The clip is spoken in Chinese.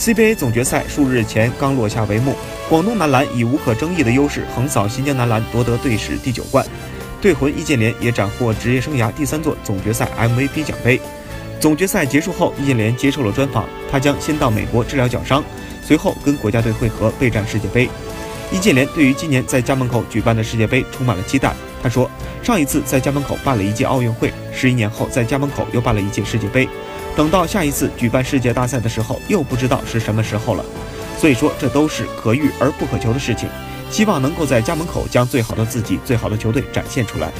CBA 总决赛数日前刚落下帷幕，广东男篮以无可争议的优势横扫新疆男篮，夺得队史第九冠。队魂易建联也斩获职业生涯第三座总决赛 MVP 奖杯。总决赛结束后，易建联接受了专访，他将先到美国治疗脚伤，随后跟国家队会合备战世界杯。易建联对于今年在家门口举办的世界杯充满了期待。他说：“上一次在家门口办了一届奥运会，十一年后在家门口又办了一届世界杯，等到下一次举办世界大赛的时候，又不知道是什么时候了。所以说，这都是可遇而不可求的事情。希望能够在家门口将最好的自己、最好的球队展现出来。”